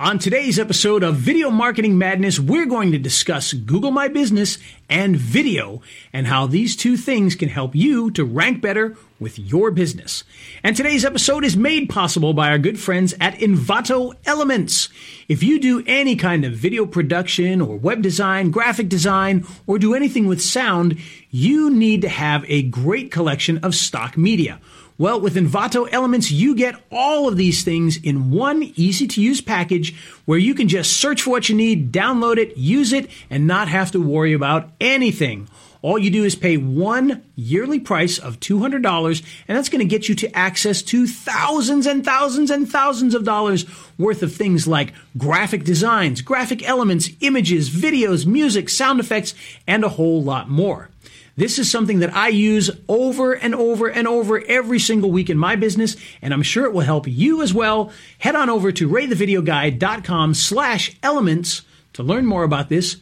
On today's episode of Video Marketing Madness, we're going to discuss Google My Business and video and how these two things can help you to rank better with your business. And today's episode is made possible by our good friends at Envato Elements. If you do any kind of video production or web design, graphic design, or do anything with sound, you need to have a great collection of stock media. Well, with Envato Elements, you get all of these things in one easy to use package where you can just search for what you need, download it, use it, and not have to worry about anything. All you do is pay one yearly price of $200, and that's going to get you to access to thousands and thousands and thousands of dollars worth of things like graphic designs, graphic elements, images, videos, music, sound effects, and a whole lot more. This is something that I use over and over and over every single week in my business, and I'm sure it will help you as well. Head on over to raythevideoguy.com slash elements to learn more about this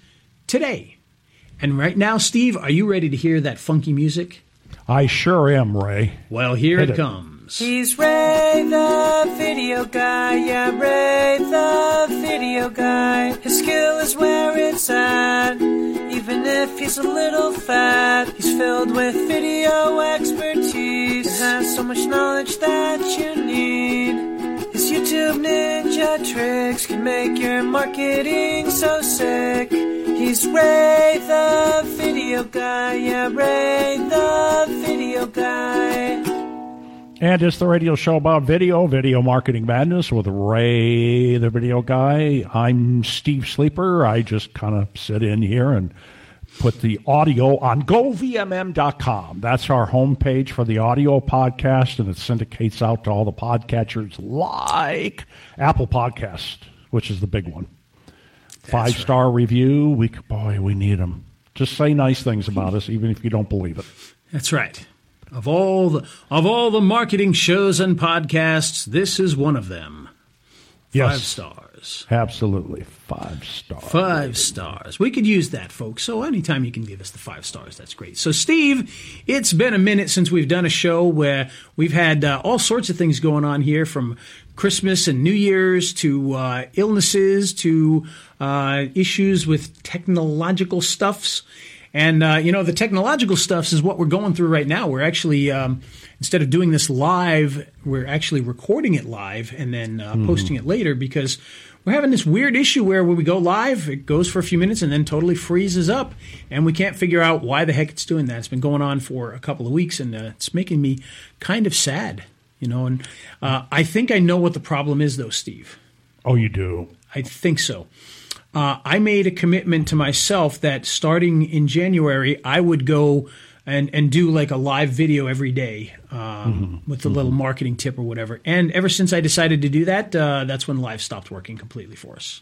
today. And right now, Steve, are you ready to hear that funky music? I sure am, Ray. Well, here it, it. comes. He's Ray the video guy, yeah, Ray the video guy. His skill is where it's at, even if he's a little fat. He's filled with video expertise, and has so much knowledge that you need. His YouTube ninja tricks can make your marketing so sick. He's Ray the video guy, yeah, Ray the video guy. And it's the radio show about video, video marketing madness with Ray, the video guy. I'm Steve Sleeper. I just kind of sit in here and put the audio on govmm.com. That's our homepage for the audio podcast, and it syndicates out to all the podcatchers like Apple Podcast, which is the big one. Five star review. We boy, we need them. Just say nice things about us, even if you don't believe it. That's right. Of all the of all the marketing shows and podcasts, this is one of them. Five Yes. stars. Absolutely, five stars. Five stars. We could use that, folks. So anytime you can give us the five stars, that's great. So, Steve, it's been a minute since we've done a show where we've had uh, all sorts of things going on here from Christmas and New Year's to uh, illnesses to uh, issues with technological stuffs. And, uh, you know, the technological stuffs is what we're going through right now. We're actually, um, instead of doing this live, we're actually recording it live and then uh, posting it later because we're having this weird issue where when we go live, it goes for a few minutes and then totally freezes up. And we can't figure out why the heck it's doing that. It's been going on for a couple of weeks and uh, it's making me kind of sad, you know. And uh, I think I know what the problem is, though, Steve. Oh, you do. I think so. Uh, I made a commitment to myself that starting in January, I would go and, and do like a live video every day um, with a little marketing tip or whatever. And ever since I decided to do that, uh, that's when live stopped working completely for us.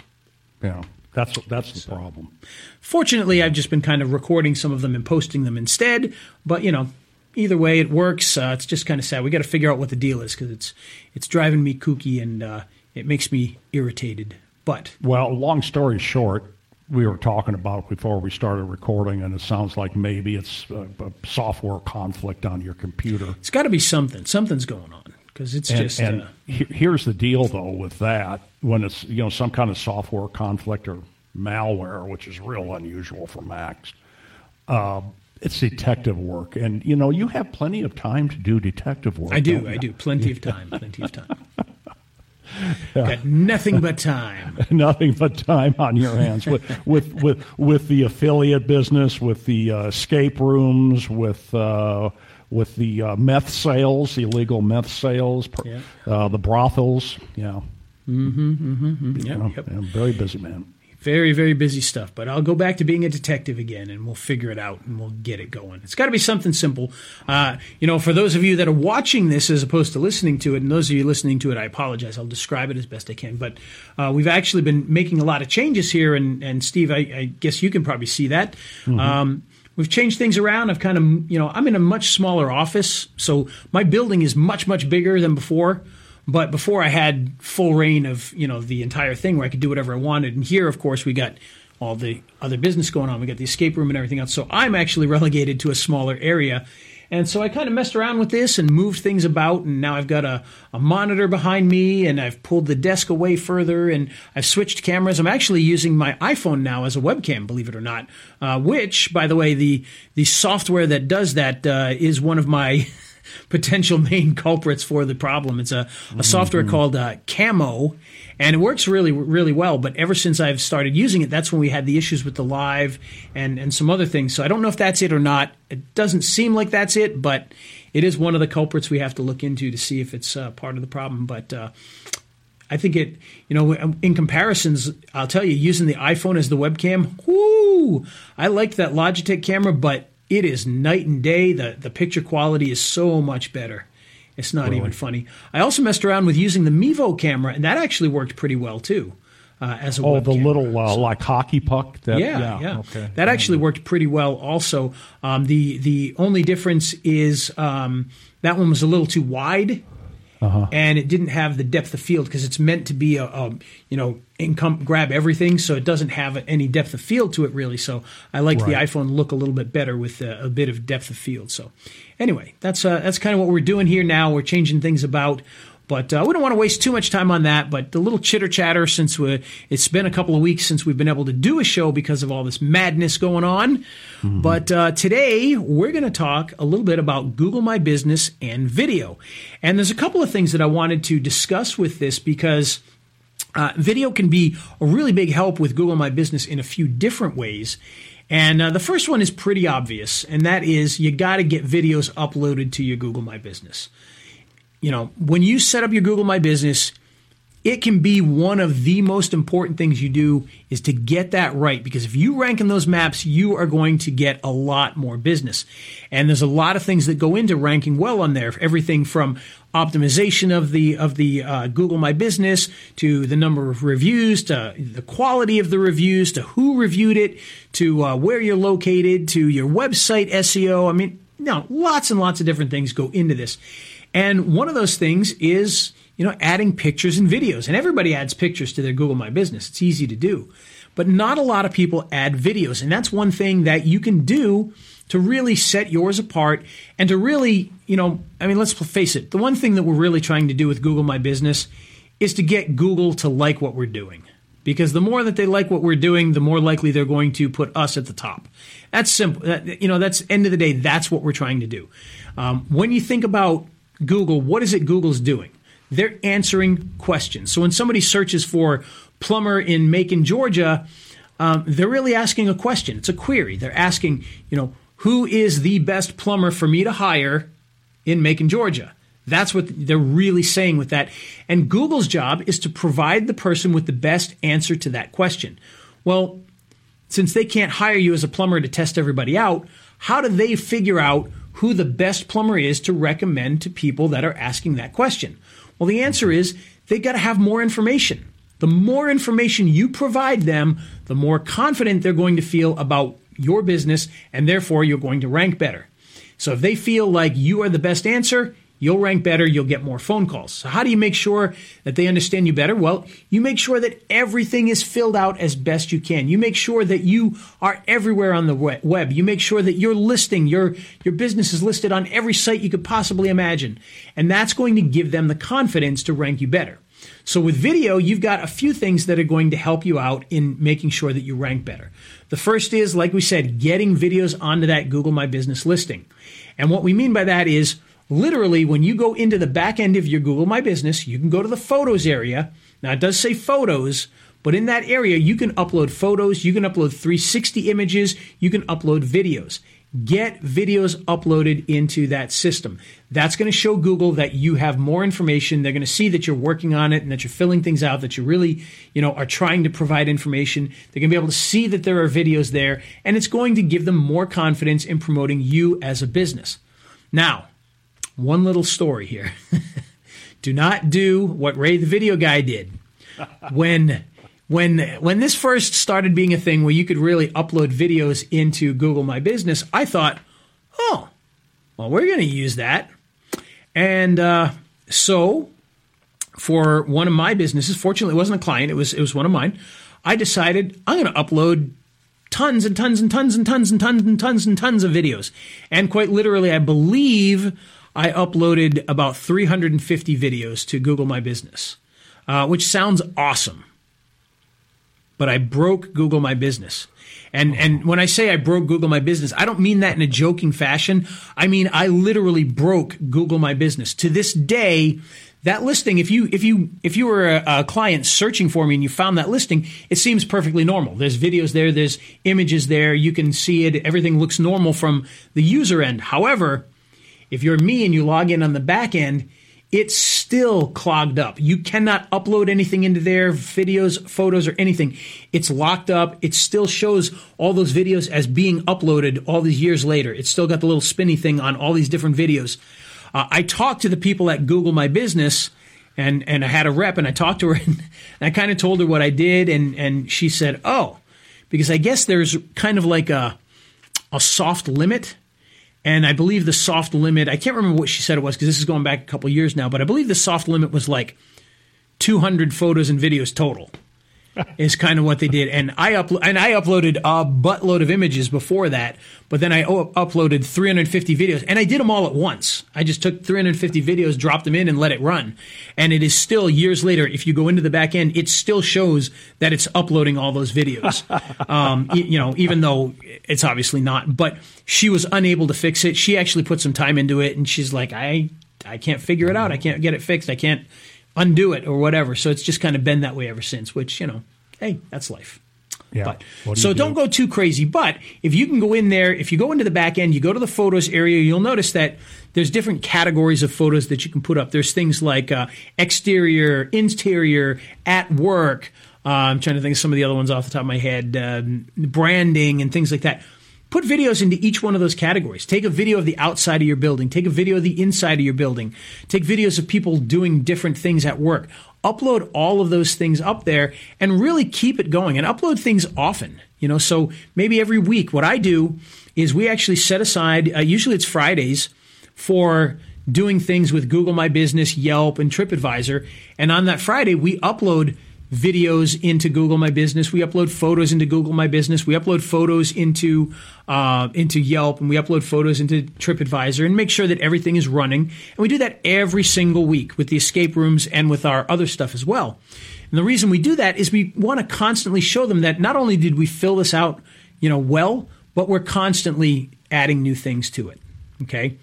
Yeah, that's that's the problem. Fortunately, I've just been kind of recording some of them and posting them instead. But you know, either way, it works. Uh, it's just kind of sad. We got to figure out what the deal is because it's it's driving me kooky and uh, it makes me irritated. But Well, long story short, we were talking about before we started recording, and it sounds like maybe it's a, a software conflict on your computer. it's got to be something. Something's going on because it's And, just. and uh, he- here's the deal, though, with that when it's you know some kind of software conflict or malware, which is real unusual for Macs. Uh, it's detective work, and you know you have plenty of time to do detective work. I do. I do. Plenty of time. Plenty of time. Got nothing but time. nothing but time on your hands with with with with the affiliate business, with the uh, escape rooms, with uh, with the uh, meth sales, illegal meth sales, Yeah. uh, the brothels. Yeah, Yep, Yeah, yep. I'm very busy, man. Very, very busy stuff. But I'll go back to being a detective again and we'll figure it out and we'll get it going. It's got to be something simple. Uh, you know, for those of you that are watching this as opposed to listening to it, and those of you listening to it, I apologize. I'll describe it as best I can. But uh, we've actually been making a lot of changes here. And, and Steve, I, I guess you can probably see that. Um, We've changed things around. I've kind of, you know, I'm in a much smaller office, so my building is much, much bigger than before. But before I had full reign of, you know, the entire thing where I could do whatever I wanted. And here, of course, we got all the other business going on. We got the escape room and everything else. So I'm actually relegated to a smaller area. And so I kind of messed around with this and moved things about. And now I've got a, a monitor behind me and I've pulled the desk away further and I've switched cameras. I'm actually using my iPhone now as a webcam, believe it or not, uh, which, by the way, the, the software that does that uh, is one of my potential main culprits for the problem. It's a, a mm-hmm. software called uh, Camo, and it works really, really well. But ever since I've started using it, that's when we had the issues with the live and, and some other things. So I don't know if that's it or not. It doesn't seem like that's it, but it is one of the culprits we have to look into to see if it's uh, part of the problem. But uh, I think it, you know, in comparisons, I'll tell you, using the iPhone as the webcam, whoo, I liked that Logitech camera, but it is night and day. The the picture quality is so much better. It's not really? even funny. I also messed around with using the Mevo camera, and that actually worked pretty well too. Uh, as a oh, the camera. little uh, like hockey puck. That, yeah, yeah, yeah. Okay. That actually worked pretty well. Also, um, the the only difference is um, that one was a little too wide uh-huh. and it didn't have the depth of field because it's meant to be a, a you know income grab everything, so it doesn't have any depth of field to it really. So I like right. the iPhone look a little bit better with a, a, bit of depth of field. So anyway, that's uh, that's kind of what we're doing here now. We're changing things about. But uh, we don't want to waste too much time on that. But the little chitter chatter, since we, it's been a couple of weeks since we've been able to do a show because of all this madness going on. Mm-hmm. But uh, today we're going to talk a little bit about Google My Business and video. And there's a couple of things that I wanted to discuss with this because. Uh, video can be a really big help with Google My Business in a few different ways. And uh, the first one is pretty obvious, and that is you got to get videos uploaded to your Google My Business you know, when you set up your Google My Business, it can be one of the most important things you do is to get that right because if you rank in those maps you are going to get a lot more business. And there's a lot of things that go into ranking well on there. Everything from optimization of the of the uh, google my business to the number of reviews to the quality of the reviews to who reviewed it to uh, where you're located to your website seo i mean no lots and lots of different things go into this and one of those things is, you know, adding pictures and videos. And everybody adds pictures to their Google My Business. It's easy to do. But not a lot of people add videos. And that's one thing that you can do to really set yours apart and to really, you know, I mean, let's face it. The one thing that we're really trying to do with Google My Business is to get Google to like what we're doing. Because the more that they like what we're doing, the more likely they're going to put us at the top. That's simple. That, you know, that's end of the day. That's what we're trying to do. Um, when you think about Google, what is it Google's doing? They're answering questions. So when somebody searches for plumber in Macon, Georgia, um, they're really asking a question. It's a query. They're asking, you know, who is the best plumber for me to hire in Macon, Georgia? That's what they're really saying with that. And Google's job is to provide the person with the best answer to that question. Well, since they can't hire you as a plumber to test everybody out, how do they figure out who the best plumber is to recommend to people that are asking that question? Well, the answer is they've got to have more information. The more information you provide them, the more confident they're going to feel about your business, and therefore you're going to rank better. So if they feel like you are the best answer, You'll rank better, you'll get more phone calls. So, how do you make sure that they understand you better? Well, you make sure that everything is filled out as best you can. You make sure that you are everywhere on the web. You make sure that your listing, your, your business is listed on every site you could possibly imagine. And that's going to give them the confidence to rank you better. So with video, you've got a few things that are going to help you out in making sure that you rank better. The first is, like we said, getting videos onto that Google My Business listing. And what we mean by that is literally, when you go into the back end of your Google My Business, you can go to the photos area. Now, it does say photos, but in that area, you can upload photos, you can upload 360 images, you can upload videos. Get videos uploaded into that system. That's going to show Google that you have more information. They're going to see that you're working on it and that you're filling things out, that you really, you know, are trying to provide information. They're going to be able to see that there are videos there, and it's going to give them more confidence in promoting you as a business. Now, one little story here. do not do what Ray the video guy did. When when when this first started being a thing where you could really upload videos into Google My Business, I thought, oh, well, we're going to use that. And uh, so, for one of my businesses, fortunately, it wasn't a client; it was it was one of mine. I decided I'm going to upload tons and tons and tons and tons and tons and tons and tons of videos. And quite literally, I believe I uploaded about 350 videos to Google My Business, uh, which sounds awesome. But I broke Google My Business. And and when I say I broke Google My Business, I don't mean that in a joking fashion. I mean I literally broke Google My Business. To this day, that listing, if you if you if you were a, a, client searching for me and you found that listing, it seems perfectly normal. There's videos there, there's images there, you can see it. Everything looks normal from the user end. However, if you're me and you log in on the back end, it's still clogged up. You cannot upload anything into there, videos, photos, or anything. It's locked up. It still shows all those videos as being uploaded all these years later. It's still got the little spinny thing on all these different videos. Uh, I talked to the people at Google My Business, and and I had a rep, and I talked to her, and I kind of told her what I did, and and she said, "Oh, because I guess there's kind of like a a soft limit." And I believe the soft limit, I can't remember what she said it was because this is going back a couple years now, but I believe the soft limit was like 200 photos and videos total. Is kind of what they did. And I uplo- and I uploaded a buttload of images before that, but then I o- uploaded 350 videos, and I did them all at once. I just took 350 videos, dropped them in, and let it run. And it is still years later. If you go into the back end, it still shows that it's uploading all those videos. um, you know, even though it's obviously not. But she was unable to fix it. She actually put some time into it, and she's like, I I can't figure it out. I can't get it fixed. I can't undo it or whatever. So it's just kind of been that way ever since, which, you know, hey, that's life. Yeah. But, do so do? don't go too crazy. But if you can go in there, if you go into the back end, you go to the photos area, you'll notice that there's different categories of photos that you can put up. There's things like uh, exterior, interior, at work. Uh, I'm trying to think of some of the other ones off the top of my head, um, branding and things like that. Put videos into each one of those categories. Take a video of the outside of your building. Take a video of the inside of your building. Take videos of people doing different things at work. Upload all of those things up there and really keep it going and upload things often. You know, so maybe every week. What I do is we actually set aside, uh, usually it's Fridays, for doing things with Google My Business, Yelp, and TripAdvisor. And on that Friday, we upload videos into Google My Business. We upload photos into Google My Business. We upload photos into uh, into Yelp, and we upload photos into TripAdvisor, and make sure that everything is running. And we do that every single week with the escape rooms and with our other stuff as well. And the reason we do that is we want to constantly show them that not only did we fill this out, you know, well, but we're constantly adding new things to it. Okay.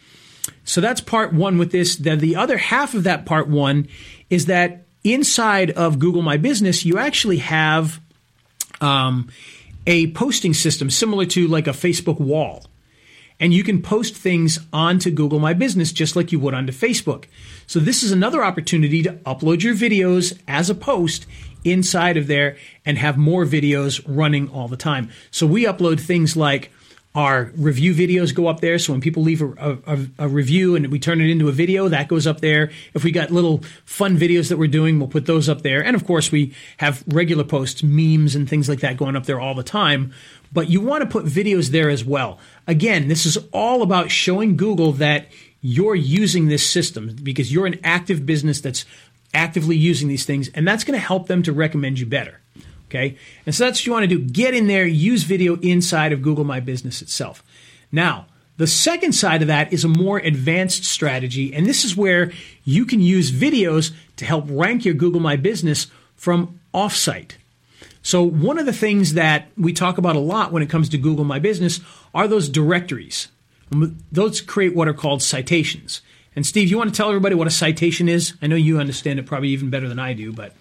So that's part one with this. The, the other half of that part one is that inside of Google My Business, you actually have um, a posting system similar to like a Facebook wall. And you can post things onto Google My Business just like you would onto Facebook. So this is another opportunity to upload your videos as a post inside of there and have more videos running all the time. So we upload things like our review videos go up there. So when people leave a, a, a, review and we turn it into a video, that goes up there. If we got little fun videos that we're doing, we'll put those up there. And of course, we have regular posts, memes, and things like that going up there all the time. But you want to put videos there as well. Again, this is all about showing Google that you're using this system because you're an active business that's actively using these things, and that's going to help them to recommend you better. Okay. And so that's what you want to do. Get in there, use video inside of Google My Business itself. Now, the second side of that is a more advanced strategy. And this is where you can use videos to help rank your Google My Business from offsite. So, one of the things that we talk about a lot when it comes to Google My Business are those directories. Um, those create what are called citations. And Steve, you want to tell everybody what a citation is? I know you understand it probably even better than I do, but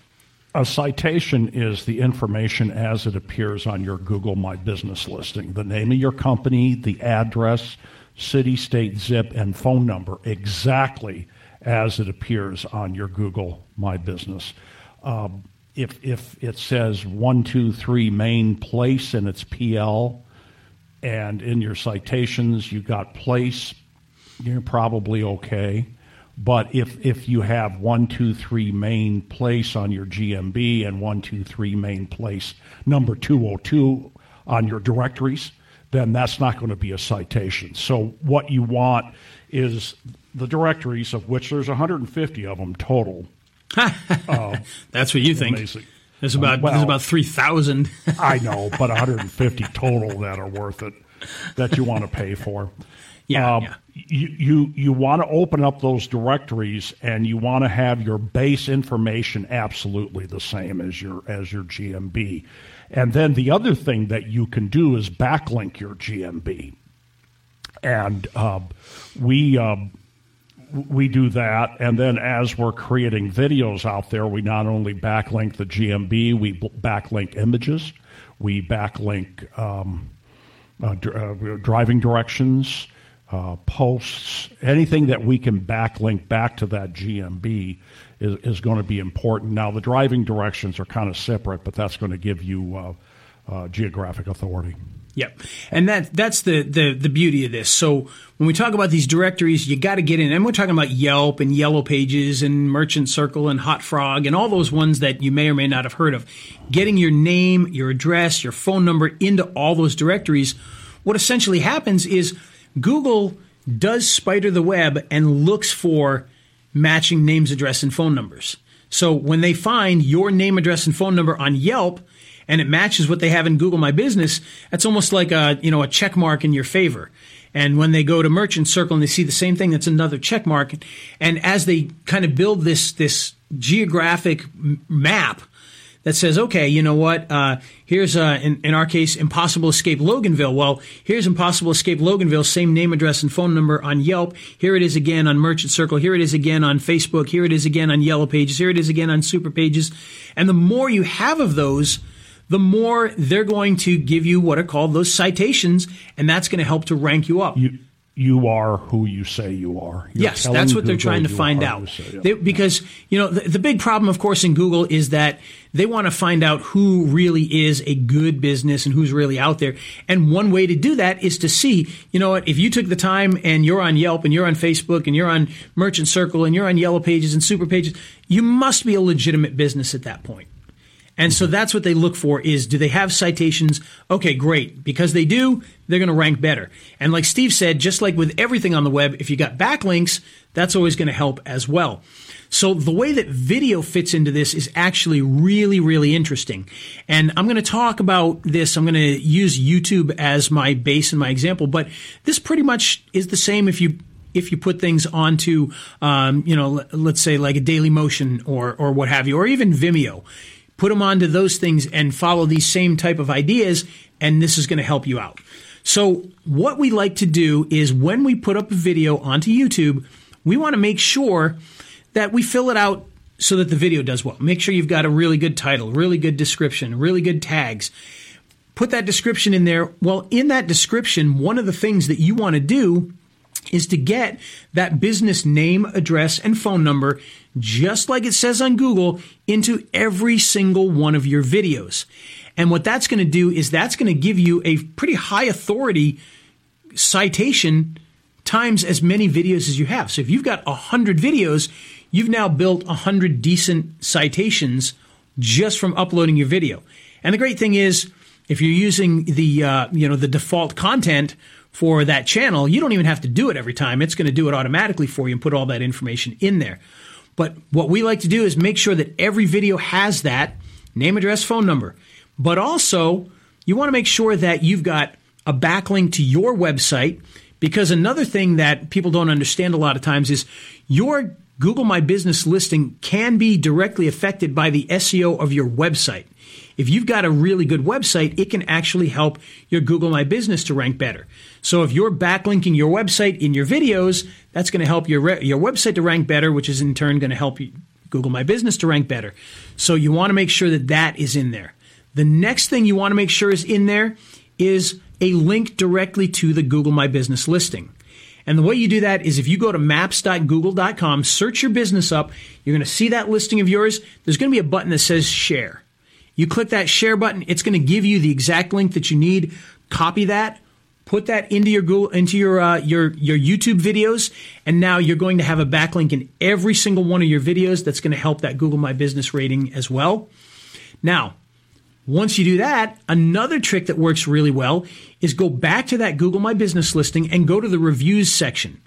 a citation is the information as it appears on your Google My Business listing the name of your company, the address, city, state, zip, and phone number, exactly as it appears on your Google My Business. Um, if, if it says 123 Main Place and it's PL, and in your citations you got place, you're probably okay. But if, if you have one, two, three main place on your GMB and one, two, three main place number 202 on your directories, then that's not going to be a citation. So what you want is the directories, of which there's 150 of them total. uh, that's what you think. Amazing. There's about well- there's about three thousand. I know, but 150 total that are worth it that you want to pay for. Yeah, Um, yeah. You you, you want to open up those directories and you want to have your base information absolutely the same as your as your GMB. And then the other thing that you can do is backlink your GMB. And um, we um, we do that, and then as we're creating videos out there, we not only backlink the GMB, we backlink images, we backlink um, uh, dr- uh, driving directions, uh, posts, anything that we can backlink back to that GMB is, is going to be important. Now, the driving directions are kind of separate, but that's going to give you uh, uh, geographic authority. Yep, and that that's the, the the beauty of this. So when we talk about these directories, you got to get in, and we're talking about Yelp and Yellow Pages and Merchant Circle and Hot Frog and all those ones that you may or may not have heard of. Getting your name, your address, your phone number into all those directories. What essentially happens is Google does spider the web and looks for matching names, address, and phone numbers. So when they find your name, address, and phone number on Yelp, and it matches what they have in Google My Business, that's almost like a you know a check mark in your favor. And when they go to Merchant Circle and they see the same thing, that's another check mark. And as they kind of build this this geographic map that says, okay, you know what? Uh, here's uh, in, in our case, Impossible Escape Loganville. Well, here's Impossible Escape Loganville, same name, address, and phone number on Yelp. Here it is again on Merchant Circle. Here it is again on Facebook. Here it is again on Yellow Pages. Here it is again on Super Pages. And the more you have of those, the more they're going to give you what are called those citations, and that's going to help to rank you up. You, you are who you say you are. You're Yes, that's what they're trying to find out. say you They- because you know the, the big problem, of course, in Google is that they want to find out who really is a good business and who's really out there. And one way to do that is to see, you know what, if you took the time and you're on Yelp and you're on Facebook and you're on Merchant Circle and you're on Yellow Pages and Super Pages, you must be a legitimate business at that point. And so that's what they look for is do they have citations? Okay, great. Because they do, they're going to rank better. And like Steve said, just like with everything on the web, if you got backlinks, that's always going to help as well. So the way that video fits into this is actually really, really interesting. And I'm going to talk about this. I'm going to use YouTube as my base and my example, but this pretty much is the same if you if you put things onto, um, you know, let's say like a Daily Motion or or what have you, or even Vimeo. Put them onto those things and follow these same type of ideas, and this is going to help you out. So what we like to do is when we put up a video onto YouTube, we want to make sure that we fill it out so that the video does well. Make sure you've got a really good title, really good description, really good tags put that description in there. Well, in that description, one of the things that you want to do is to get that business name, address, and phone number, just like it says on Google, into every single one of your videos. And what that's going to do is that's going to give you a pretty high authority citation times as many videos as you have. So if you've got 100 videos, you've now built 100 decent citations just from uploading your video. And the great thing is, if you're using the uh, you know the default content for that channel, you don't even have to do it every time. It's going to do it automatically for you and put all that information in there. But what we like to do is make sure that every video has that name, address, phone number. But also, you want to make sure that you've got a backlink to your website because another thing that people don't understand a lot of times is your Google My Business listing can be directly affected by the SEO of your website. If you've got a really good website, it can actually help your Google My Business to rank better. So if you're backlinking your website in your videos, that's going to help your re- your website to rank better, which is in turn going to help Google My Business to rank better. So you want to make sure that that is in there. The next thing you want to make sure is in there is a link directly to the Google My Business listing. And the way you do that is if you go to maps.google.com, search your business up, you're going to see that listing of yours. There's going to be a button that says share. You click that share button, it's going to give you the exact link that you need. Copy that, put that into your Google, into your uh, your your YouTube videos, and now you're going to have a backlink in every single one of your videos. That's going to help that Google My Business rating as well. Now, once you do that, another trick that works really well is go back to that Google My Business listing and go to the reviews section.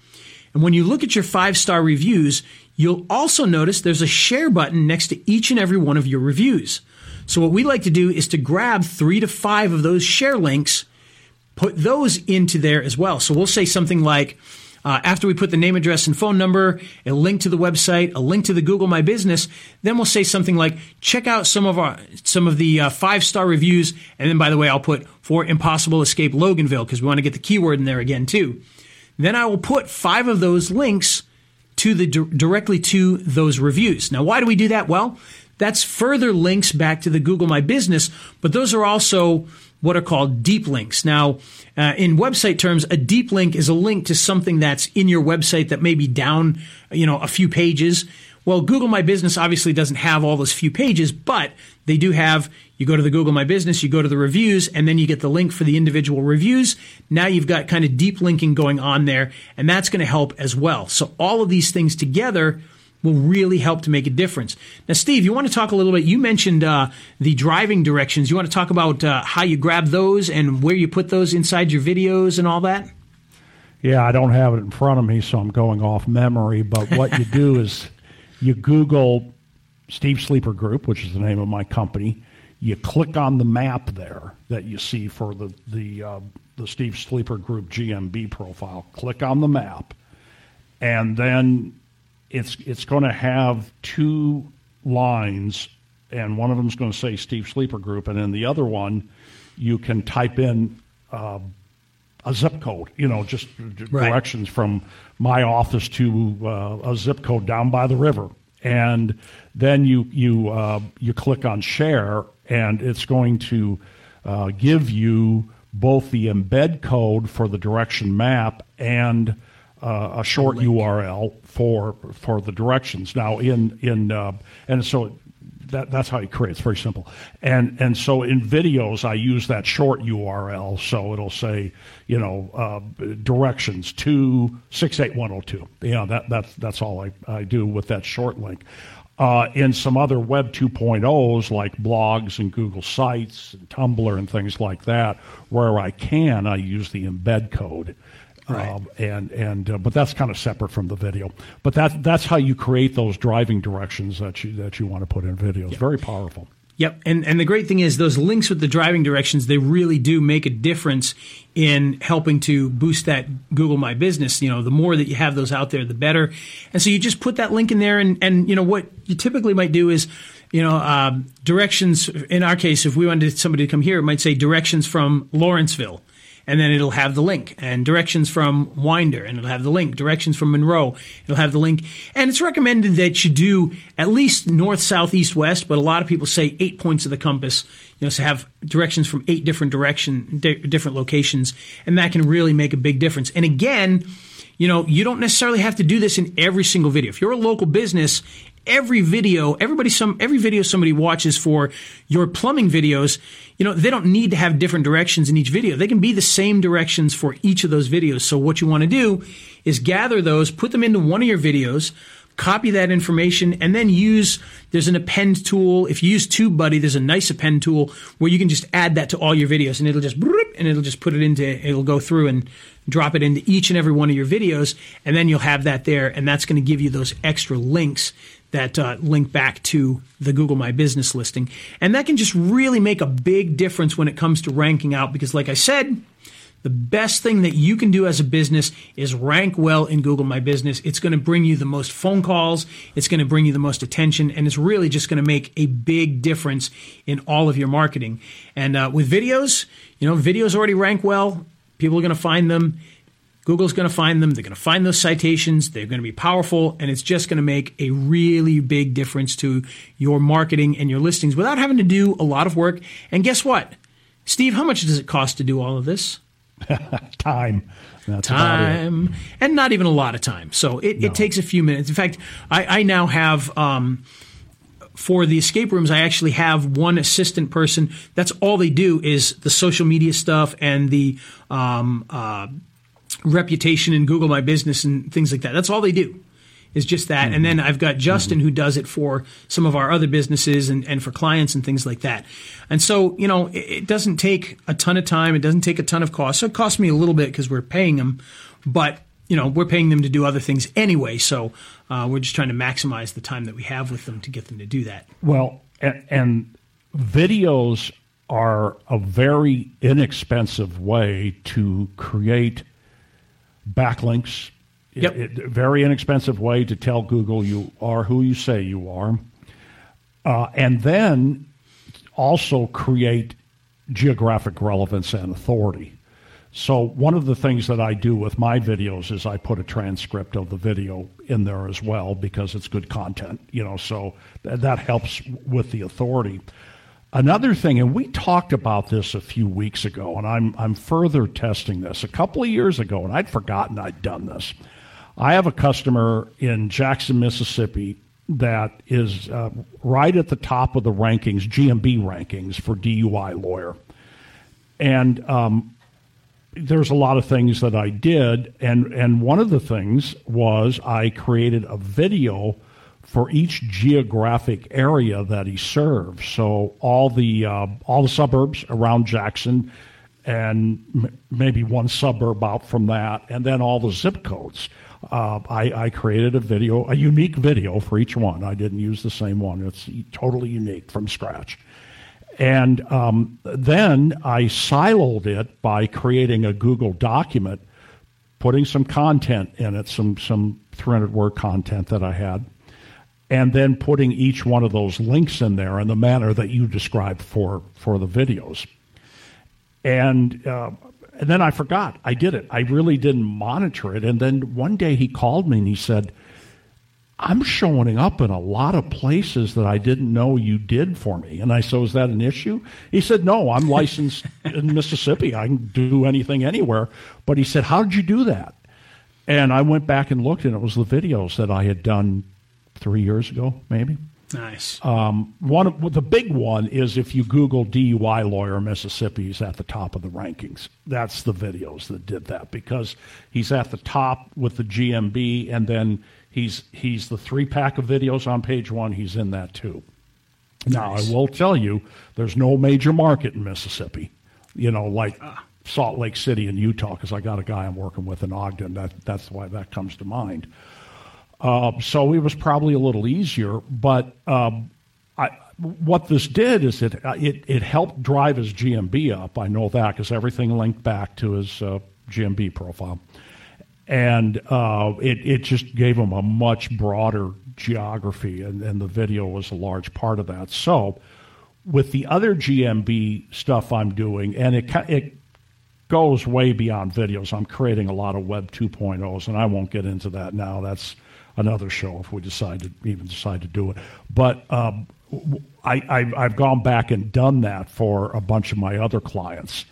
And when you look at your five star reviews, you'll also notice there's a share button next to each and every one of your reviews. So what we like to do is to grab three to five of those share links, put those into there as well. So we'll say something like, uh, after we put the name, address, and phone number, a link to the website, a link to the Google My Business, then we'll say something like, check out some of our some of the uh, five star reviews, and then by the way, I'll put for Impossible Escape Loganville because we want to get the keyword in there again too. Then I will put five of those links to the directly to those reviews. Now, why do we do that? Well, that's further links back to the Google My Business, but those are also what are called deep links. Now, uh, in website terms, a deep link is a link to something that's in your website that may be down, you know, a few pages. Well, Google My Business obviously doesn't have all those few pages, but they do have, you go to the Google My Business, you go to the reviews, and then you get the link for the individual reviews. Now you've got kind of deep linking going on there, and that's going to help as well. So all of these things together will really help to make a difference. Now, Steve, you want to talk a little bit? You mentioned uh, the driving directions. You want to talk about uh, how you grab those and where you put those inside your videos and all that? Yeah, I don't have it in front of me, so I'm going off memory. But what you do is you Google Steve Sleeper Group, which is the name of my company. You click on the map there that you see for the the uh, the Steve Sleeper Group GMB profile. Click on the map, and then it's it's going to have two lines, and one of them is going to say Steve Sleeper Group, and then the other one, you can type in uh, a zip code. You know, just right. directions from my office to uh, a zip code down by the river, and then you you uh, you click on share, and it's going to uh, give you both the embed code for the direction map and uh, a short URL for for the directions. Now in in uh, and so that that's how you create. It's very simple. And and so in videos, I use that short URL. So it'll say, you know, uh, directions to six eight one zero oh two. Yeah, that that's that's all I, I do with that short link. Uh, in some other Web 2.0s like blogs and Google Sites and Tumblr and things like that, where I can, I use the embed code. Right. Um, and and uh, but that's kind of separate from the video. But that that's how you create those driving directions that you that you want to put in videos. Yep. Very powerful. Yep, and and the great thing is those links with the driving directions they really do make a difference in helping to boost that Google My Business. You know, the more that you have those out there, the better. And so you just put that link in there, and and you know what you typically might do is you know, um, directions. In our case, if we wanted somebody to come here, it might say directions from Lawrenceville and then it'll have the link and directions from Winder, and it'll have the link. Directions from Monroe, it'll have the link. And it's recommended that you do at least north, south, east, west, but a lot of people say eight points of the compass. You know, so have directions from eight different direction, di- different locations, and that can really make a big difference. And again, you know, you don't necessarily have to do this in every single video. If you're a local business every video, everybody some every video somebody watches for your plumbing videos, you know, they don't need to have different directions in each video. They can be the same directions for each of those videos. So what you want to do is gather those, put them into one of your videos, copy that information, and then use there's an append tool. If you use TubeBuddy, there's a nice append tool where you can just add that to all your videos and it'll just and it'll just put it into it'll go through and drop it into each and every one of your videos, and then you'll have that there, and that's going to give you those extra links that uh, link back to the Google My Business listing. And that can just really make a big difference when it comes to ranking out because, like I said, the best thing that you can do as a business is rank well in Google My Business. It's going to bring you the most phone calls, it's going to bring you the most attention, and it's really just going to make a big difference in all of your marketing. And uh, with videos, you know, videos already rank well, people are going to find them Google's going to find them. They're going to find those citations. They're going to be powerful, and it's just going to make a really big difference to your marketing and your listings without having to do a lot of work. And guess what? Steve, how much does it cost to do all of this? time. That's time. And not even a lot of time. So it, no. it takes a few minutes. In fact, I, I now have. Um, for the escape rooms, I actually have one assistant person. That's all they do is the social media stuff and the um, uh, reputation in Google My Business and things like that. That's all they do is just that. Mm-hmm. And then I've got Justin mm-hmm. who does it for some of our other businesses and, and for clients and things like that. And so, you know, it, it doesn't take a ton of time. It doesn't take a ton of cost. So it costs me a little bit because we're paying them, but you know, we're paying them to do other things anyway. So uh, we're just trying to maximize the time that we have with them to get them to do that. Well, and, and videos are a very inexpensive way to create backlinks. Yep. It- it- very inexpensive way to tell Google you are who you say you are. Uh, and then also create geographic relevance and authority. So one of the things that I do with my videos is I put a transcript of the video in there as well because it's good content, you know, so th- that helps with the authority. Another thing, and we talked about this a few weeks ago, and I'm I'm further testing this. A couple of years ago, and I'd forgotten I'd done this. I have a customer in Jackson, Mississippi, that is uh, right at the top of the rankings, GMB rankings for DUI lawyer, and um, there's a lot of things that I did, and and one of the things was I created a video for each geographic area that he serves. So all the uh, all the suburbs around Jackson, and m- maybe one suburb out from that, and then all the zip codes. Uh, I, I created a video, a unique video for each one. I didn't use the same one. It's totally unique from scratch. And um, then I siloed it by creating a Google document, putting some content in it, some some 300 word content that I had, and then putting each one of those links in there in the manner that you described for for the videos. And uh, and then I forgot I did it. I really didn't monitor it. And then one day he called me and he said. I'm showing up in a lot of places that I didn't know you did for me. And I said, Is that an issue? He said, No, I'm licensed in Mississippi. I can do anything anywhere. But he said, How did you do that? And I went back and looked, and it was the videos that I had done three years ago, maybe. Nice. Um, one of, the big one is if you Google DUI lawyer Mississippi, he's at the top of the rankings. That's the videos that did that because he's at the top with the GMB, and then he's he's the three pack of videos on page one. He's in that too. Now I will tell you, there's no major market in Mississippi. You know, like Salt Lake City in Utah, because I got a guy I'm working with in Ogden. That that's why that comes to mind. Uh, so it was probably a little easier, but um, I, what this did is it, it it helped drive his GMB up. I know that because everything linked back to his uh, GMB profile, and uh, it it just gave him a much broader geography, and, and the video was a large part of that. So with the other GMB stuff I'm doing, and it it goes way beyond videos. I'm creating a lot of Web 2.0s, and I won't get into that now. That's another show if we decide to even decide to do it. But um, I, I, I've gone back and done that for a bunch of my other clients.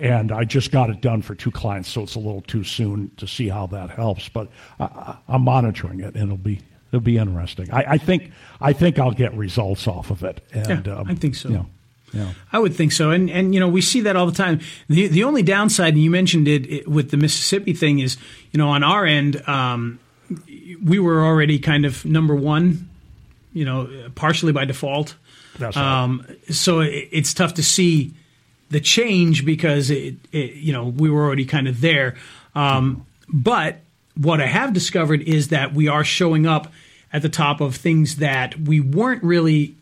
And I just got it done for two clients, so it's a little too soon to see how that helps. But I, I'm monitoring it, and it'll be it'll be interesting. I, I think I think I'll get results off of it. And Yeah, um, I think so. Yeah, yeah. I would think so, and and you know we see that all the time. The the only downside, and you mentioned it, it with the Mississippi thing, is you know on our end, um, we were already kind of number one, you know, partially by default. That's right. Um, so it, it's tough to see the change because it, it you know we were already kind of there. Um, but what I have discovered is that we are showing up at the top of things that we weren't really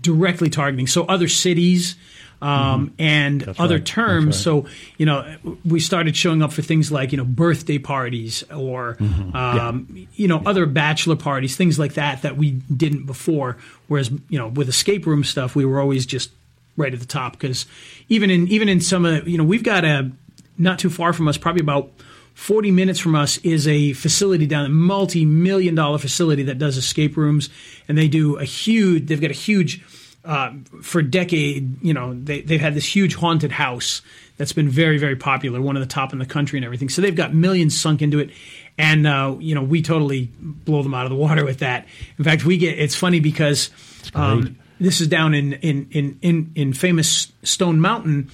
directly targeting. So other cities um, and other Mm-hmm. right. That's terms. right. So you know, we started showing up for things like you know birthday parties or Mm-hmm. um, you know other bachelor parties, things like that that we didn't before. Whereas you know with escape room stuff, we were always just right at the top because even in even in some of you know we've got a not too far from us, probably about 40 minutes from us is a facility down a multi-million dollar facility that does escape rooms and they do a huge they've got a huge uh, for a decade you know they, they've had this huge haunted house that's been very very popular one of the top in the country and everything. So they've got millions sunk into it. And uh, you know we totally blow them out of the water with that. In fact we get it's funny because um, this is down in, in in in in famous stone mountain.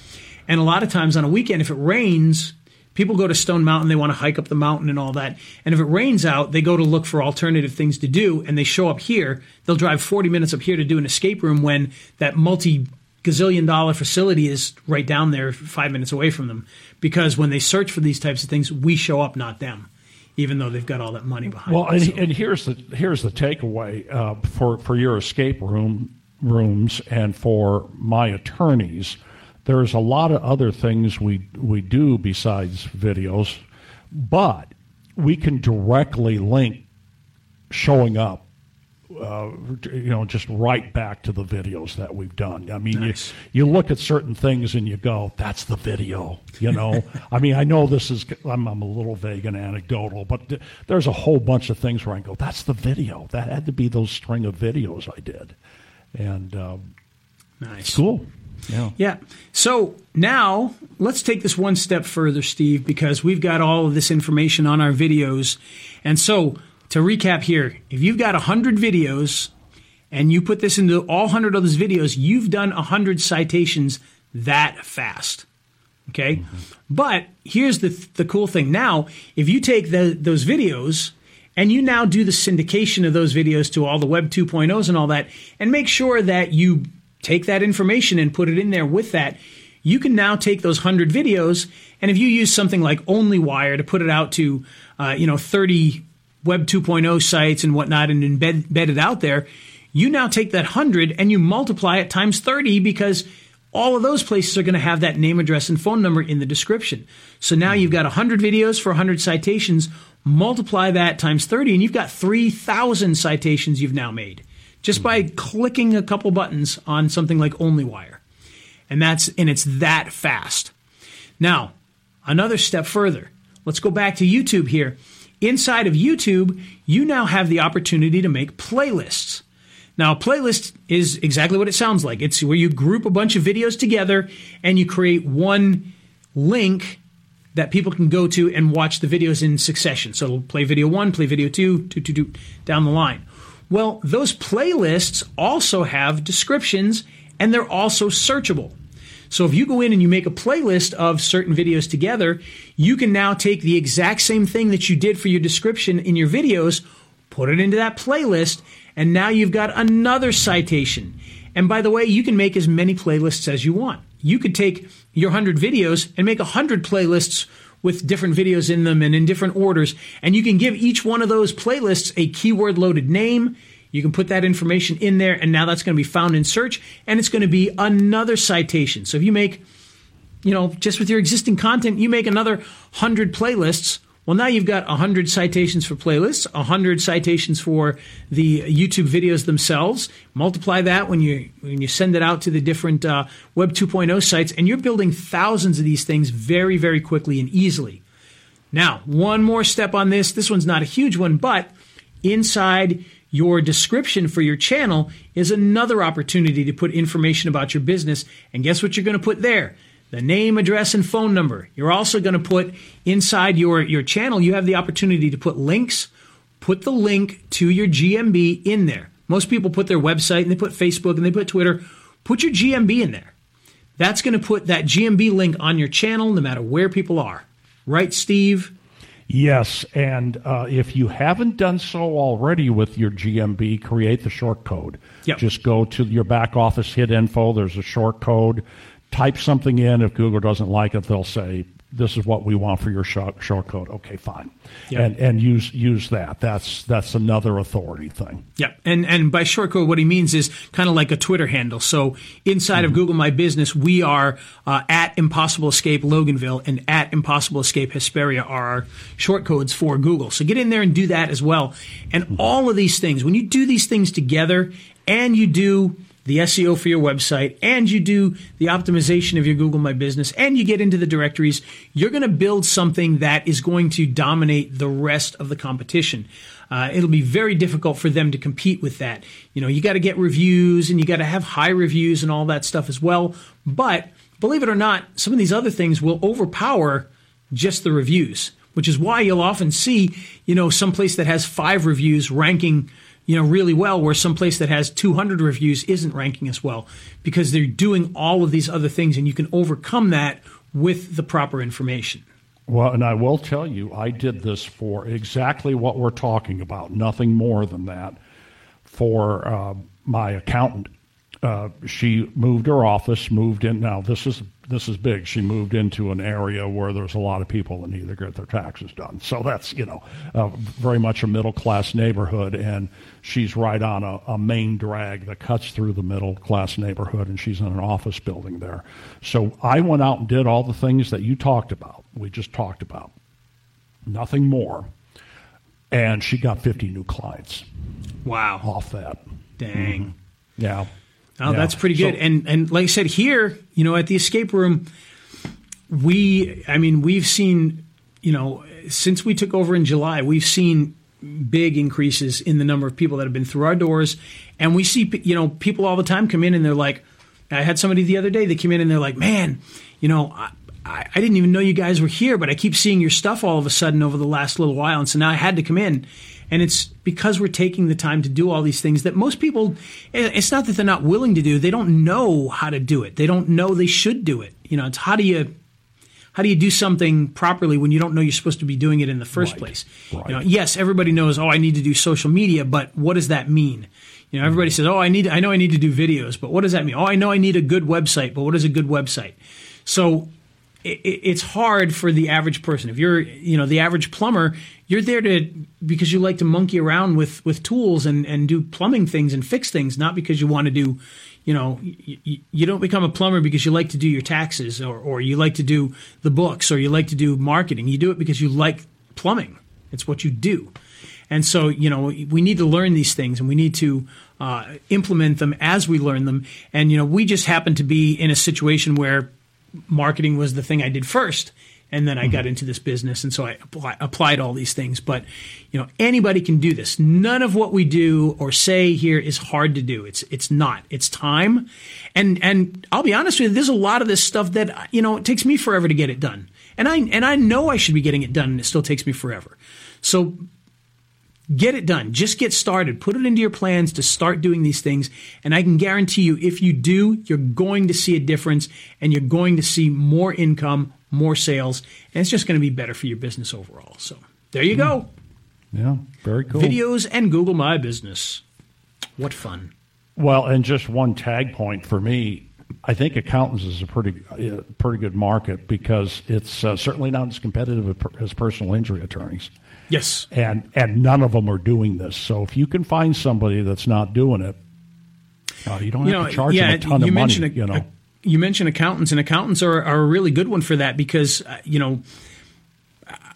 And a lot of times on a weekend, if it rains, people go to Stone Mountain, they want to hike up the mountain and all that. And if it rains out, they go to look for alternative things to do and they show up here. They'll drive 40 minutes up here to do an escape room when that multi gazillion dollar facility is right down there, five minutes away from them. Because when they search for these types of things, we show up, not them, even though they've got all that money behind Well, them. and, So- and here's the here's the takeaway uh, for for your escape room. rooms and for my attorneys, there's a lot of other things we we do besides videos, but we can directly link showing up uh, you know, just right back to the videos that we've done. I mean, nice. you, you look at certain things and you go, "That's the video." You know, I mean, I know this is I'm, I'm, a little vague and anecdotal, but th- there's a whole bunch of things where I go, "That's the video." That had to be those string of videos I did, and um, nice, cool. Yeah. Yeah. So now let's take this one step further, Steve, because we've got all of this information on our videos. And so to recap here, if you've got 100 videos and you put this into all 100 of those videos, you've done 100 citations that fast. Okay? Mm-hmm. But here's the, the cool thing. Now, if you take the, those videos and you now do the syndication of those videos to all the Web 2.0s and all that, and make sure that you take that information and put it in there with that, you can now take those 100 videos, and if you use something like OnlyWire to put it out to, uh, you know, 30 Web 2.0 sites and whatnot and embed, embed it out there, you now take that 100 and you multiply it times 30 because all of those places are going to have that name, address, and phone number in the description. So now you've got 100 videos for 100 citations, multiply that times 30, and you've got 3,000 citations you've now made just by clicking a couple buttons on something like OnlyWire. And that's and it's that fast. Now, another step further. Let's go back to YouTube here. Inside of YouTube, you now have the opportunity to make playlists. Now, a playlist is exactly what it sounds like. It's where you group a bunch of videos together and you create one link that people can go to and watch the videos in succession. So play video one, play video two, two, two, two, down the line. Well, those playlists also have descriptions and they're also searchable. So if you go in and you make a playlist of certain videos together, you can now take the exact same thing that you did for your description in your videos, put it into that playlist, and now you've got another citation. And by the way, you can make as many playlists as you want. You could take your 100 videos and make 100 playlists with different videos in them and in different orders. And you can give each one of those playlists a keyword loaded name you can put that information in there, and now that's going to be found in search, and it's going to be another citation. So if you make, you know, just with your existing content, you make another 100 playlists. Well, now you've got 100 citations for playlists, 100 citations for the YouTube videos themselves. Multiply that when you when you send it out to the different uh, Web 2.0 sites, and you're building thousands of these things very, very quickly and easily. Now, one more step on this. This one's not a huge one, but inside your description for your channel is another opportunity to put information about your business. And guess what you're going to put there? The name, address, and phone number. You're also going to put inside your, your channel, you have the opportunity to put links. Put the link to your GMB in there. Most people put their website and they put Facebook and they put Twitter. Put your GMB in there. That's going to put that GMB link on your channel no matter where people are. Right, Steve? Yes, and uh, if you haven't done so already with your GMB, create the short code. Yep. Just go to your back office, hit info. There's a short code. Type something in. If Google doesn't like it, they'll say this is what we want for your short, short code. Okay, fine, yep. and and use use that. That's that's another authority thing. Yeah, and and by short code, what he means is kind of like a Twitter handle. So inside mm-hmm. of Google My Business, we are uh, at Impossible Escape Loganville and at Impossible Escape Hesperia are our short codes for Google. So get in there and do that as well. And mm-hmm. all of these things, when you do these things together, and you do the SEO for your website and you do the optimization of your Google My Business and you get into the directories, you're going to build something that is going to dominate the rest of the competition. Uh, it'll be very difficult for them to compete with that. You know, you got to get reviews and you got to have high reviews and all that stuff as well. But believe it or not, some of these other things will overpower just the reviews, which is why you'll often see, you know, some place that has five reviews ranking you know, really well, where some place that has 200 reviews isn't ranking as well because they're doing all of these other things, and you can overcome that with the proper information. Well, and I will tell you, I did this for exactly what we're talking about, nothing more than that, for uh, my accountant. Uh, she moved her office, moved in. Now, this is this is big. She moved into an area where there's a lot of people that need to get their taxes done. So that's you know uh, very much a middle class neighborhood, and she's right on a, a main drag that cuts through the middle class neighborhood, and she's in an office building there. So I went out and did all the things that you talked about. We just talked about, nothing more, and she got 50 new clients Wow. off that. Dang. Yeah. Oh, Yeah. that's pretty good. So- and and like I said, here, you know, at the escape room, we, I mean, we've seen, you know, since we took over in July, we've seen big increases in the number of people that have been through our doors, and we see, you know, people all the time come in and they're like, I had somebody the other day that came in and they're like, man, you know, I, I I didn't even know you guys were here, but I keep seeing your stuff all of a sudden over the last little while, and so now I had to come in. And it's because we're taking the time to do all these things that most people, eh, it's not that they're not willing to do, they don't know how to do it. They don't know they should do it. You know, it's how do you, how do you do something properly when you don't know you're supposed to be doing it in the first Right. place? Right. You know, yes, everybody knows, oh, I need to do social media, but what does that mean? You know, everybody says, oh, I need, I know I need to do videos, but what does that mean? Oh, I know I need a good website, but what is a good website? So it, it's hard for the average person. If you're, you know, the average plumber, you're there to because you like to monkey around with with tools and and do plumbing things and fix things, not because you want to do, you know, you, you don't become a plumber because you like to do your taxes or or you like to do the books or you like to do marketing. You do it because you like plumbing. It's what you do. And so, you know, we need to learn these things and we need to uh, implement them as we learn them. And, you know, we just happen to be in a situation where marketing was the thing I did first. And then I got mm-hmm. into this business. And so I apply, applied all these things. But, you know, anybody can do this. None of what we do or say here is hard to do. It's, it's not. It's time. And, and I'll be honest with you, there's a lot of this stuff that, you know, it takes me forever to get it done. And I, and I know I should be getting it done and it still takes me forever. So get it done. Just get started. Put it into your plans to start doing these things. And I can guarantee you, if you do, you're going to see a difference and you're going to see more income, more sales, and it's just going to be better for your business overall. So there you go. Yeah. Very cool. Videos and Google My Business. What fun. Well, and just one tag point for me, I think accountants is a pretty uh, pretty good market because it's uh, certainly not as competitive as personal injury attorneys, Yes. and and none of them are doing this. So if you can find somebody that's not doing it, uh, you don't you have know, to charge yeah, them a ton of money. a- you know, a- you mentioned accountants, and accountants are, are a really good one for that because uh, you know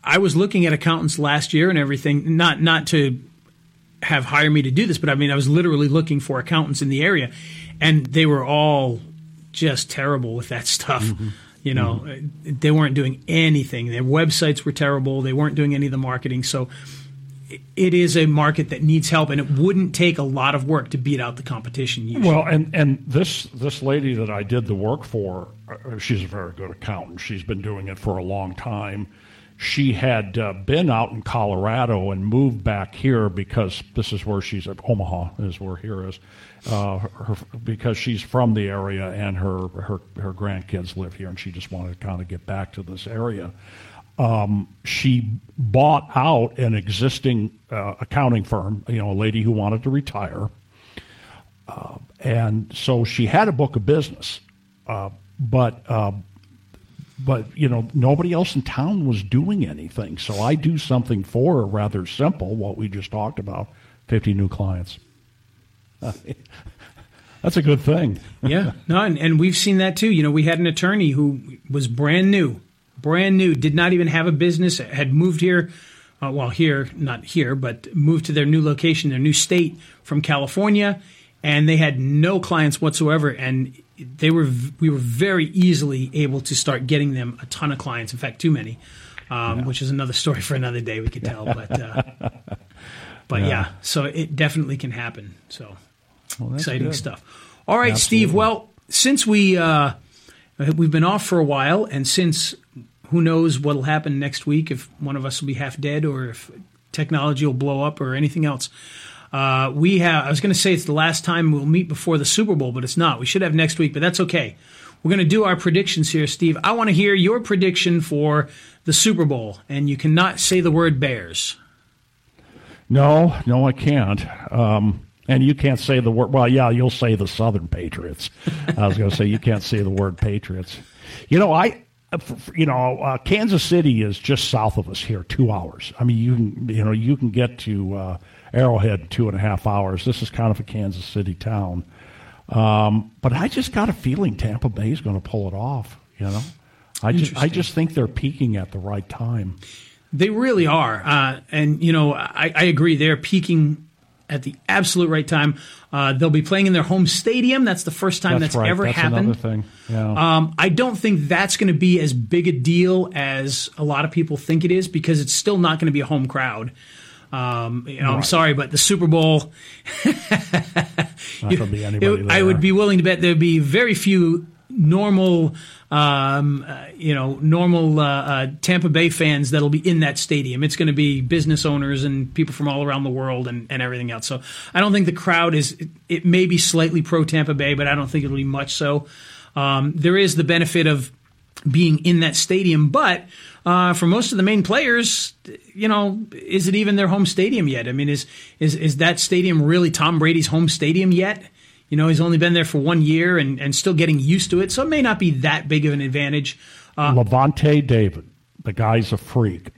I was looking at accountants last year and everything, not not to have hire me to do this, but I mean I was literally looking for accountants in the area, and they were all just terrible with that stuff. You know, uh, they weren't doing anything. Their websites were terrible. They weren't doing any of the marketing. So it is a market that needs help, and it wouldn't take a lot of work to beat out the competition. Usually. Well, and and this this lady that I did the work for, uh, she's a very good accountant. She's been doing it for a long time. She had uh, been out in Colorado and moved back here because this is where she's at. Omaha is where here is, uh, her, because she's from the area and her her her grandkids live here, and she just wanted to kind of get back to this area. Um, she bought out an existing uh, accounting firm, you know, a lady who wanted to retire. and so she had a book of business, uh, but uh, but you know nobody else in town was doing anything. So I do something for her, rather simple, what we just talked about, fifty new clients. That's a good thing. yeah, no, and, and we've seen that too. You know, we had an attorney who was brand new, brand new, did not even have a business, had moved here, uh, well, here, not here, but moved to their new location, their new state from California, and they had no clients whatsoever, and they were we were very easily able to start getting them a ton of clients. In fact, too many, um, which is another story for another day. We could tell, but uh, but yeah. so it definitely can happen. So that's exciting good. stuff. All right, Steve. Well, since we uh, we've been off for a while, and since who knows what'll happen next week if one of us will be half dead or if technology will blow up or anything else. Uh, we have. I was going to say it's the last time we'll meet before the Super Bowl, but it's not. We should have next week, but that's okay. We're going to do our predictions here, Steve. I want to hear your prediction for the Super Bowl, and you cannot say the word Bears. No, no, I can't. Um, and you can't say the word. Well, yeah, you'll say the Southern Patriots. I was going to say you can't say the word Patriots. You know, I you know, uh, Kansas City is just south of us here, two hours. I mean, you can you know you can get to uh, Arrowhead in two and a half hours. This is kind of a Kansas City town, um, but I just got a feeling Tampa Bay is going to pull it off. You know, I just I just think they're peaking at the right time. They really are, uh, and you know, I, I agree. They're peaking at the absolute right time. Uh, they'll be playing in their home stadium. That's the first time that's, that's right. ever that's happened. Yeah. Um, I don't think that's going to be as big a deal as a lot of people think it is because it's still not going to be a home crowd. Um, you know, right. I'm sorry, but the Super Bowl. be it, I would be willing to bet there'd be very few normal, um, uh, you know, normal uh, uh, Tampa Bay fans that'll be in that stadium. It's going to be business owners and people from all around the world and, and everything else. So I don't think the crowd is. It, it may be slightly pro Tampa Bay, but I don't think it'll be much so. Um, there is the benefit of being in that stadium, but. Uh, for most of the main players, you know, is it even their home stadium yet? I mean, is is is that stadium really Tom Brady's home stadium yet? You know, he's only been there for one year and, and still getting used to it, so it may not be that big of an advantage. Uh, Lavonte David, the guy's a freak.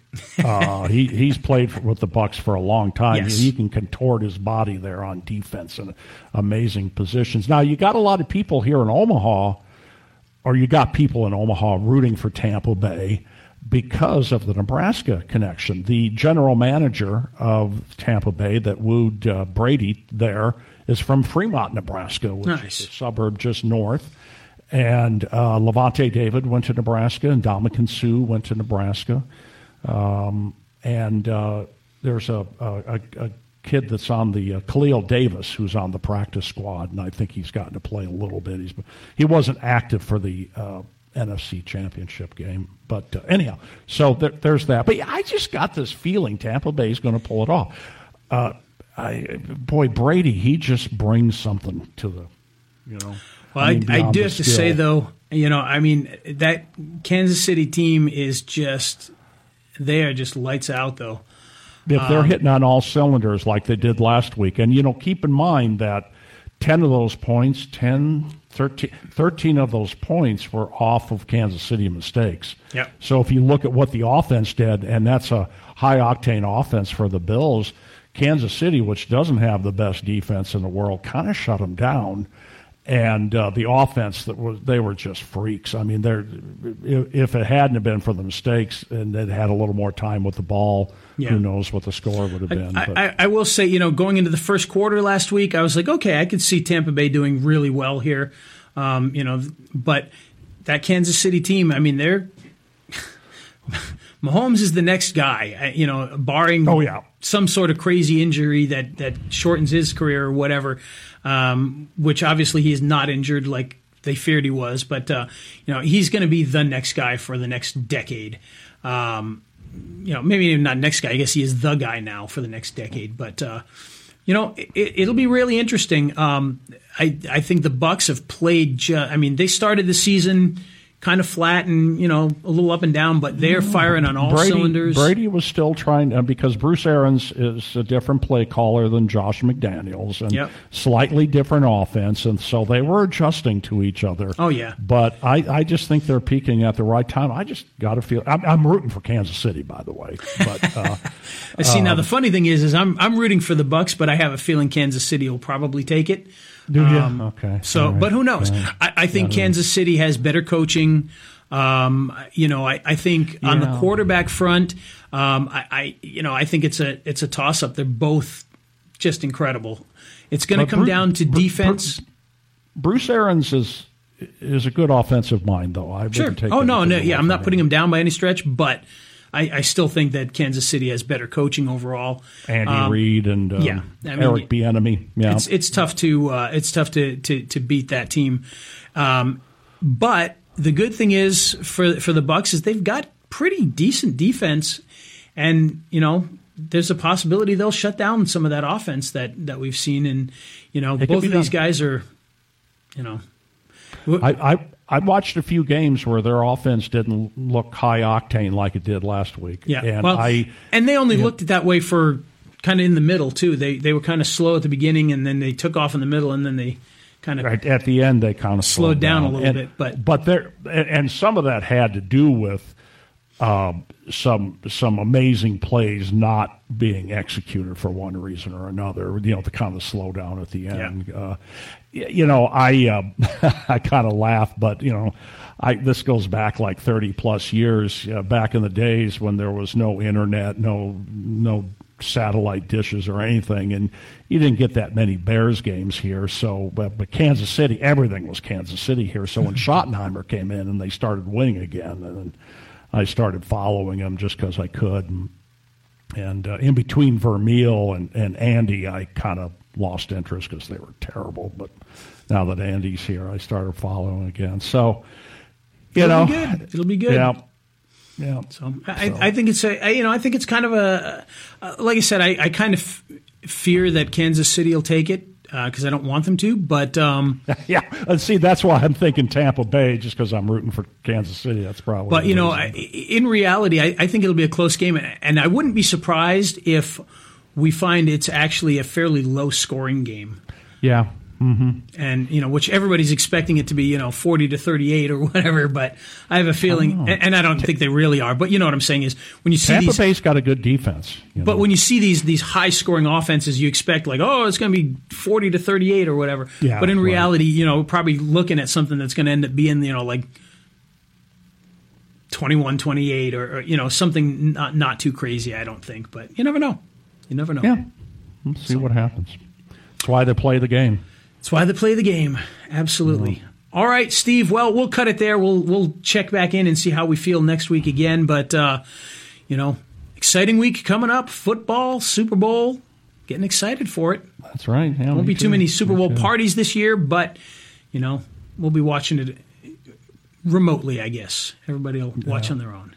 Uh, he he's played for, with the Bucs for a long time. Yes. He, he can contort his body there on defense in amazing positions. Now you got a lot of people here in Omaha, or you got people in Omaha rooting for Tampa Bay because of the Nebraska connection. The general manager of Tampa Bay that wooed uh, Brady there is from Fremont, Nebraska, which nice. is a suburb just north. And uh, Lavonte David went to Nebraska, and Ndamukong Suh went to Nebraska. Um, and uh, there's a, a, a, kid that's on the uh, Khalil Davis who's on the practice squad, and I think he's gotten to play a little bit. He's he wasn't active for the uh, NFC Championship game, but uh, anyhow, so there, there's that. But I just got this feeling Tampa Bay is going to pull it off. Uh, I, boy, Brady, he just brings something to the, you know. Well, I, mean, I, I do have to say though, you know, I mean that Kansas City team is just they are just lights out though. If they're um, hitting on all cylinders like they did last week, and you know, keep in mind that ten of those points, 10, 13, 13 of those points were off of Kansas City mistakes. Yep. So if you look at what the offense did, and that's a high octane offense for the Bills Kansas City, which doesn't have the best defense in the world, kind of shut them down. And uh, the offense that was they were just freaks. I mean, they're if it hadn't been for the mistakes and they'd had a little more time with the ball, yeah. who knows what the score would have been. I, I, I, will say, you know, going into the first quarter last week, I was like, okay, I could see Tampa Bay doing really well here. Um, you know, but that Kansas City team, I mean, they're Mahomes is the next guy, you know, barring oh, yeah. some sort of crazy injury that, that shortens his career or whatever, um, which obviously he is not injured like they feared he was. But, uh, you know, he's going to be the next guy for the next decade. Um, you know, maybe even not next guy. I guess he is the guy now for the next decade. But, uh, you know, it, will be really interesting. Um, I, I think the Bucs have played. Ju- I mean, they started the season – kind of flat and you know a little up and down, but they're firing on all Brady, cylinders. Brady was still trying uh, because Bruce Arians is a different play caller than Josh McDaniels, and yep. slightly different offense, and so they were adjusting to each other. Oh yeah, but I, I just think they're peaking at the right time. I just got to feel I'm, I'm, rooting for Kansas City, by the way. But uh, see, now the funny thing is, is I'm I'm rooting for the Bucs, but I have a feeling Kansas City will probably take it. Do you? Um, okay. So, right. but who knows? Right. I, I, think yeah, Kansas City has better coaching. Um, you know, I, I think yeah. on the quarterback front, um, I, I, you know, I think it's a it's a toss up. They're both just incredible. It's going to come Bruce, down to defense. Bruce Arians is is a good offensive mind, though. I sure. Oh no, no, yeah, I'm not putting him down by any stretch, but I, I, still think that Kansas City has better coaching overall. Andy um, Reid and um, yeah, I mean, Eric Bieniemy. Yeah, it's it's tough to uh, it's tough to, to to beat that team. Um, but the good thing is for for the Bucs is they've got pretty decent defense, and you know there's a possibility they'll shut down some of that offense that that we've seen. And you know it both of these guys are, you know. I, I I watched a few games where their offense didn't look high octane like it did last week. Yeah, and well, I and they only looked it that way for kind of in the middle too. They they were kind of slow at the beginning, and then they took off in the middle, and then they kind of Right at the end, they kind of Slowed down a little And- bit, but- but there and some of that had to do with um, some some amazing plays not being executed for one reason or another. You know, the kind of slow down at the end. Uh, you know, I uh, I kind of laugh, but you know. I, this goes back like 30 plus years uh, back in the days when there was no internet, no no satellite dishes or anything, and you didn't get that many Bears games here. So, but, but Kansas City, everything was Kansas City here. So when Schottenheimer came in and they started winning again, and I started following them just because I could. And, and uh, in between Vermeil and, and Andy, I kind of lost interest because they were terrible. But now that Andy's here, I started following again. So, you It'll know, be good. It'll be good. yeah, yeah. So I, I think it's a you know I think it's kind of a uh, like I said I, I kind of f- fear that Kansas City will take it because I don't want them to, but um, Yeah, see, that's why I'm thinking Tampa Bay, just because I'm rooting for Kansas City. That's probably. but you know. I, in reality I, I think it'll be a close game, and I wouldn't be surprised if we find it's actually a fairly low scoring game. yeah, Mm-hmm. and you know which everybody's expecting it to be you know 40 to 38 or whatever but i have a feeling oh. and, and i don't think they really are but you know what i'm saying is when you see Tampa these Bay's got a good defense. you but know. when you see these these high scoring offenses you expect like oh it's going to be 40 to 38 or whatever Yeah, but in right. reality you know probably looking at something that's going to end up being you know like 21 28 or, or you know something not not too crazy i don't think but you never know you never know yeah, let's see what happens. That's why they play the game. That's why they play the game. Absolutely. All right, Steve. Well, we'll cut it there. We'll we'll check back in and see how we feel next week again. But uh, you know, exciting week coming up. Football, Super Bowl. Getting excited for it. That's right. Yeah, Won't be too too. many Super Bowl parties this year, but you know, we'll be watching it remotely. I guess everybody will watch on their own.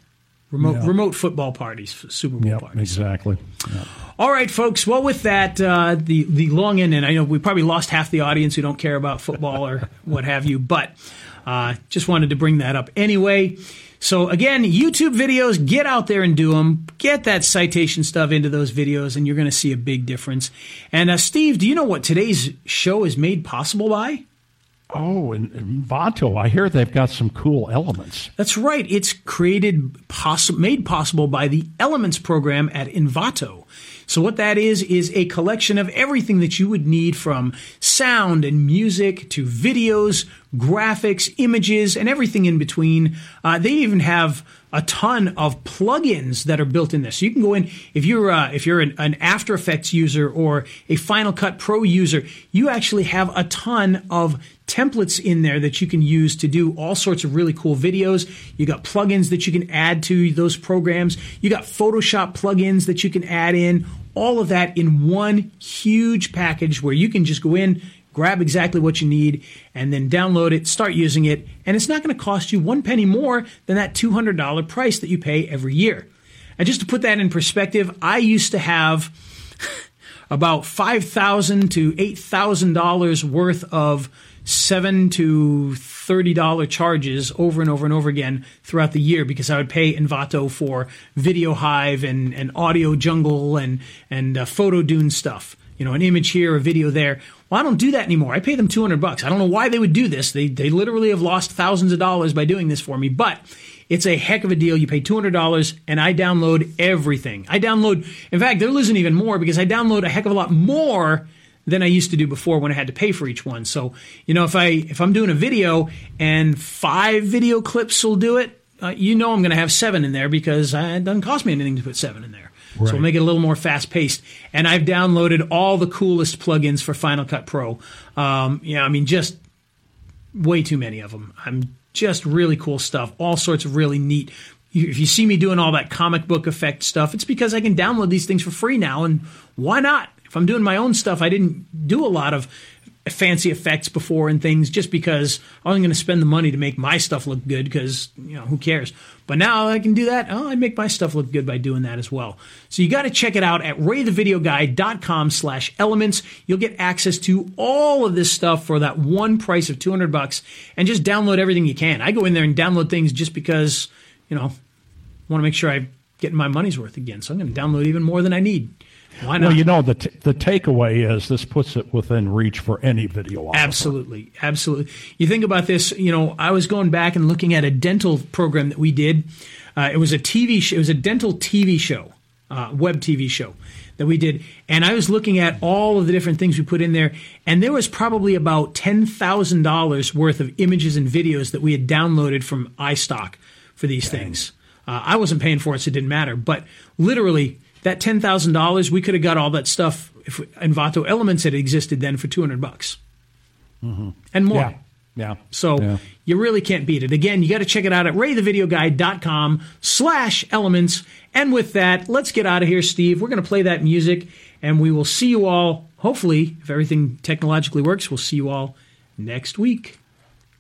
Remote Yeah. remote football parties, Super Bowl Yep, parties. exactly. Yeah. All right, folks. Well, with that, uh, the the long end, and I know we probably lost half the audience who don't care about football or what have you, but uh, just wanted to bring that up anyway. So again, YouTube videos, get out there and do them. Get that citation stuff into those videos, and you're going to see a big difference. And uh, Steve, do you know what today's show is made possible by? Oh, Envato, I hear they've got some cool elements. That's right. It's created, possi- made possible by the Elements program at Envato. So what that is is a collection of everything that you would need from sound and music to videos, graphics, images, and everything in between. Uh, they even have a ton of plugins that are built in this. So you can go in if you're uh, if you're an, an After Effects user or a Final Cut Pro user, you actually have a ton of templates in there that you can use to do all sorts of really cool videos. You got plugins that you can add to those programs. You got Photoshop plugins that you can add in. All of that in one huge package where you can just go in, grab exactly what you need, and then download it, start using it, and it's not going to cost you one penny more than that $200 price that you pay every year. And just to put that in perspective, I used to have about 5,000 to eight thousand dollars worth of seven to thirty dollar charges over and over and over again throughout the year because I would pay Envato for Video Hive and, and Audio Jungle and and uh, Photo Dune stuff. You know, an image here, a video there. Well, I don't do that anymore. I pay them two hundred bucks. I don't know why they would do this. They they literally have lost thousands of dollars by doing this for me, but. It's a heck of a deal. You pay $200 and I download everything. I download, in fact, they're losing even more because I download a heck of a lot more than I used to do before when I had to pay for each one. So, you know, if I if I'm doing a video and five video clips will do it, uh, you know I'm going to have seven in there because uh, it doesn't cost me anything to put seven in there. So Right. we'll make it a little more fast paced. And I've downloaded all the coolest plugins for Final Cut Pro. Um, yeah, I mean, just way too many of them. I'm just really cool stuff. All sorts of really neat. If you see me doing all that comic book effect stuff, it's because I can download these things for free now, and why not? If I'm doing my own stuff, I didn't do a lot of fancy effects before and things just because I wasn't going to spend the money to make my stuff look good because, you know, who cares? But now I can do that. Oh, I make my stuff look good by doing that as well. So you got to check it out at raythevideoguy.com slash elements. You'll get access to all of this stuff for that one price of 200 bucks and just download everything you can. I go in there and download things just because, you know, want to make sure I get my money's worth again. So I'm going to download even more than I need. Why not? Well, you know, the, t- the takeaway is this puts it within reach for any videographer. Absolutely, absolutely. You think about this. You know, I was going back and looking at a dental program that we did. Uh, it was a TV. Show, it was a dental TV show, uh, web TV show that we did, and I was looking at all of the different things we put in there, and there was probably about ten thousand dollars worth of images and videos that we had downloaded from iStock for these Dang. things. Uh, I wasn't paying for it, so it didn't matter. But literally, that ten thousand dollars, we could have got all that stuff if Envato Elements had existed then for two hundred bucks mm-hmm. and more. Yeah. Yeah. So yeah. you really can't beat it. Again, you got to check it out at raythevideoguy.com slash elements. And with that, let's get out of here, Steve. We're going to play that music and we will see you all, hopefully, if everything technologically works, we'll see you all next week.